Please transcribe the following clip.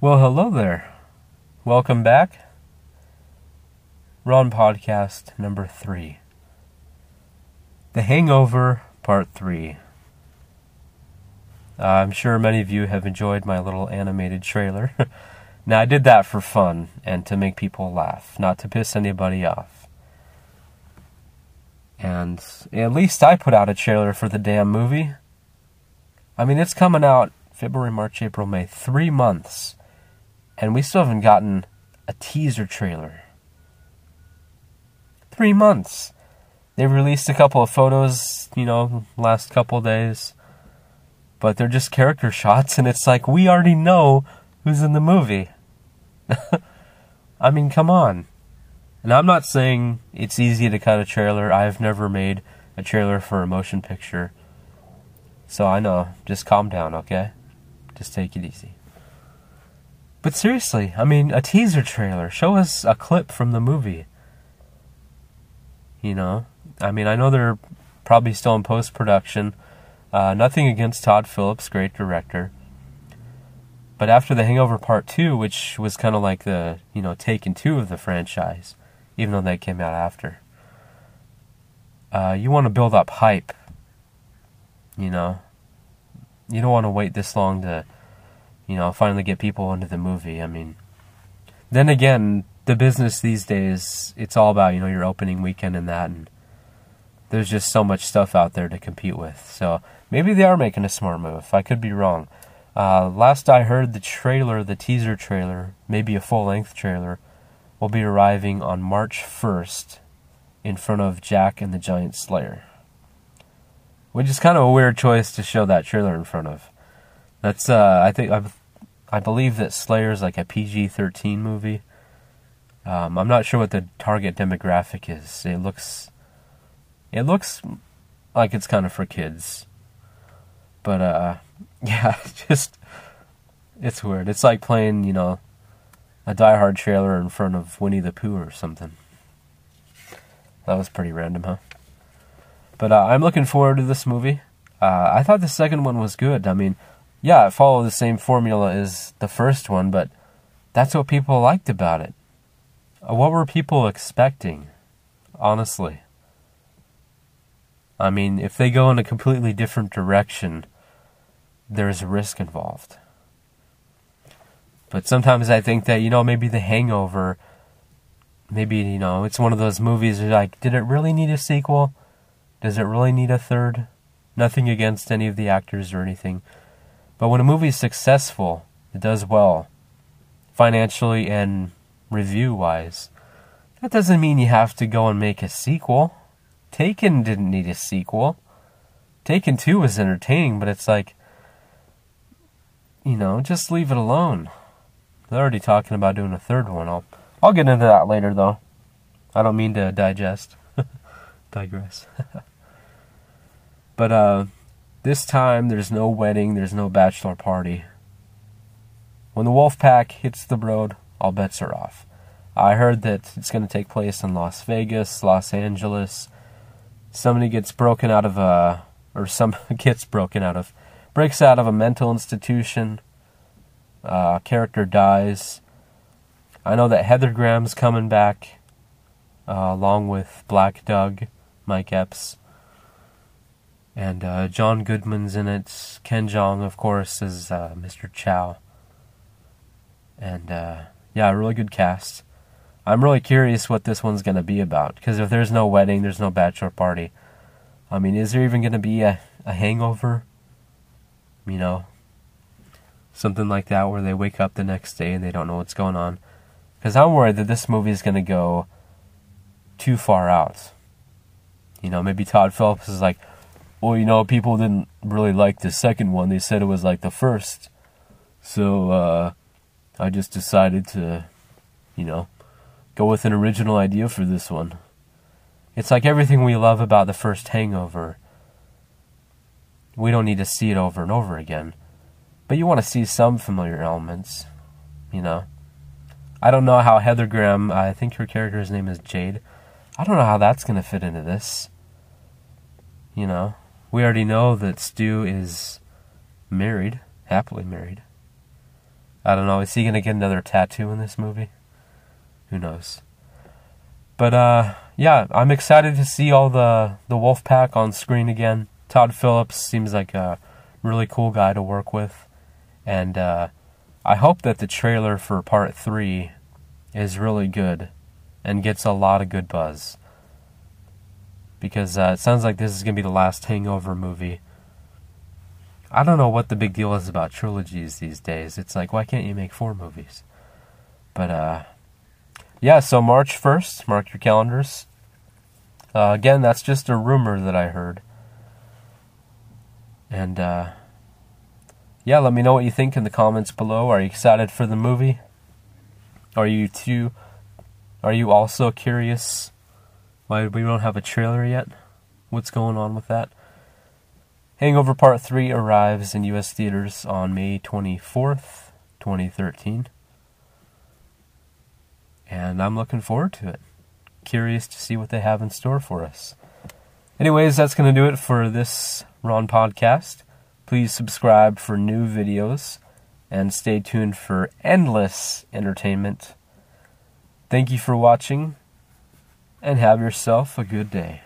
Well, hello there. Welcome back. Ron Podcast number three The Hangover Part 3. Uh, I'm sure many of you have enjoyed my little animated trailer. now, I did that for fun and to make people laugh, not to piss anybody off. And at least I put out a trailer for the damn movie. I mean, it's coming out February, March, April, May, three months and we still haven't gotten a teaser trailer. Three months. They've released a couple of photos, you know, last couple days, but they're just character shots, and it's like we already know who's in the movie. I mean, come on. And I'm not saying it's easy to cut a trailer. I've never made a trailer for a motion picture. So I know. Just calm down, okay? Just take it easy. But seriously, I mean, a teaser trailer. Show us a clip from the movie. You know? I mean, I know they're probably still in post production. Uh, nothing against Todd Phillips, great director. But after The Hangover Part 2, which was kind of like the, you know, Taken 2 of the franchise, even though that came out after, uh, you want to build up hype. You know? You don't want to wait this long to you know, finally get people into the movie. I mean, then again, the business these days, it's all about, you know, your opening weekend and that, and there's just so much stuff out there to compete with. So maybe they are making a smart move. I could be wrong. Uh, last I heard, the trailer, the teaser trailer, maybe a full length trailer, will be arriving on March 1st in front of Jack and the Giant Slayer. Which is kind of a weird choice to show that trailer in front of. That's uh, I think I, I believe that Slayer's like a PG thirteen movie. Um, I'm not sure what the target demographic is. It looks, it looks like it's kind of for kids, but uh, yeah, just it's weird. It's like playing, you know, a Die Hard trailer in front of Winnie the Pooh or something. That was pretty random, huh? But uh, I'm looking forward to this movie. Uh, I thought the second one was good. I mean, yeah, it followed the same formula as the first one, but that's what people liked about it. Uh, what were people expecting, honestly? I mean, if they go in a completely different direction, there's risk involved. But sometimes I think that, you know, maybe The Hangover, maybe, you know, it's one of those movies where, like, did it really need a sequel? Does it really need a third? Nothing against any of the actors or anything. But when a movie is successful, it does well, financially and review wise, that doesn't mean you have to go and make a sequel. Taken didn't need a sequel. Taken 2 was entertaining, but it's like, you know, just leave it alone. They're already talking about doing a third one. I'll, I'll get into that later, though. I don't mean to digest. Digress. but, uh, this time, there's no wedding, there's no bachelor party. When the wolf pack hits the road, all bets are off. I heard that it's going to take place in Las Vegas, Los Angeles. Somebody gets broken out of a, or some gets broken out of, breaks out of a mental institution. Uh, character dies. I know that Heather Graham's coming back, uh, along with Black Doug, Mike Epps. And uh, John Goodman's in it. Ken Jeong, of course, is uh, Mr. Chow. And uh, yeah, a really good cast. I'm really curious what this one's going to be about. Because if there's no wedding, there's no bachelor party. I mean, is there even going to be a, a hangover? You know, something like that where they wake up the next day and they don't know what's going on. Because I'm worried that this movie is going to go too far out. You know, maybe Todd Phillips is like, well, you know, people didn't really like the second one. They said it was like the first. So, uh, I just decided to, you know, go with an original idea for this one. It's like everything we love about the first hangover. We don't need to see it over and over again. But you want to see some familiar elements, you know. I don't know how Heather Graham, I think her character's name is Jade. I don't know how that's going to fit into this. You know, we already know that Stu is married, happily married. I don't know. Is he gonna get another tattoo in this movie? Who knows? But uh, yeah, I'm excited to see all the the Wolf Pack on screen again. Todd Phillips seems like a really cool guy to work with, and uh, I hope that the trailer for Part Three is really good and gets a lot of good buzz because uh, it sounds like this is gonna be the last Hangover movie. I don't know what the big deal is about trilogies these days. It's like, why can't you make four movies? But, uh, yeah, so March 1st, mark your calendars. Uh, again, that's just a rumor that I heard. And, uh, yeah, let me know what you think in the comments below. Are you excited for the movie? Are you too, are you also curious why we don't have a trailer yet? What's going on with that? Hangover Part 3 arrives in US theaters on May 24th, 2013. And I'm looking forward to it. Curious to see what they have in store for us. Anyways, that's going to do it for this Ron podcast. Please subscribe for new videos and stay tuned for endless entertainment. Thank you for watching and have yourself a good day.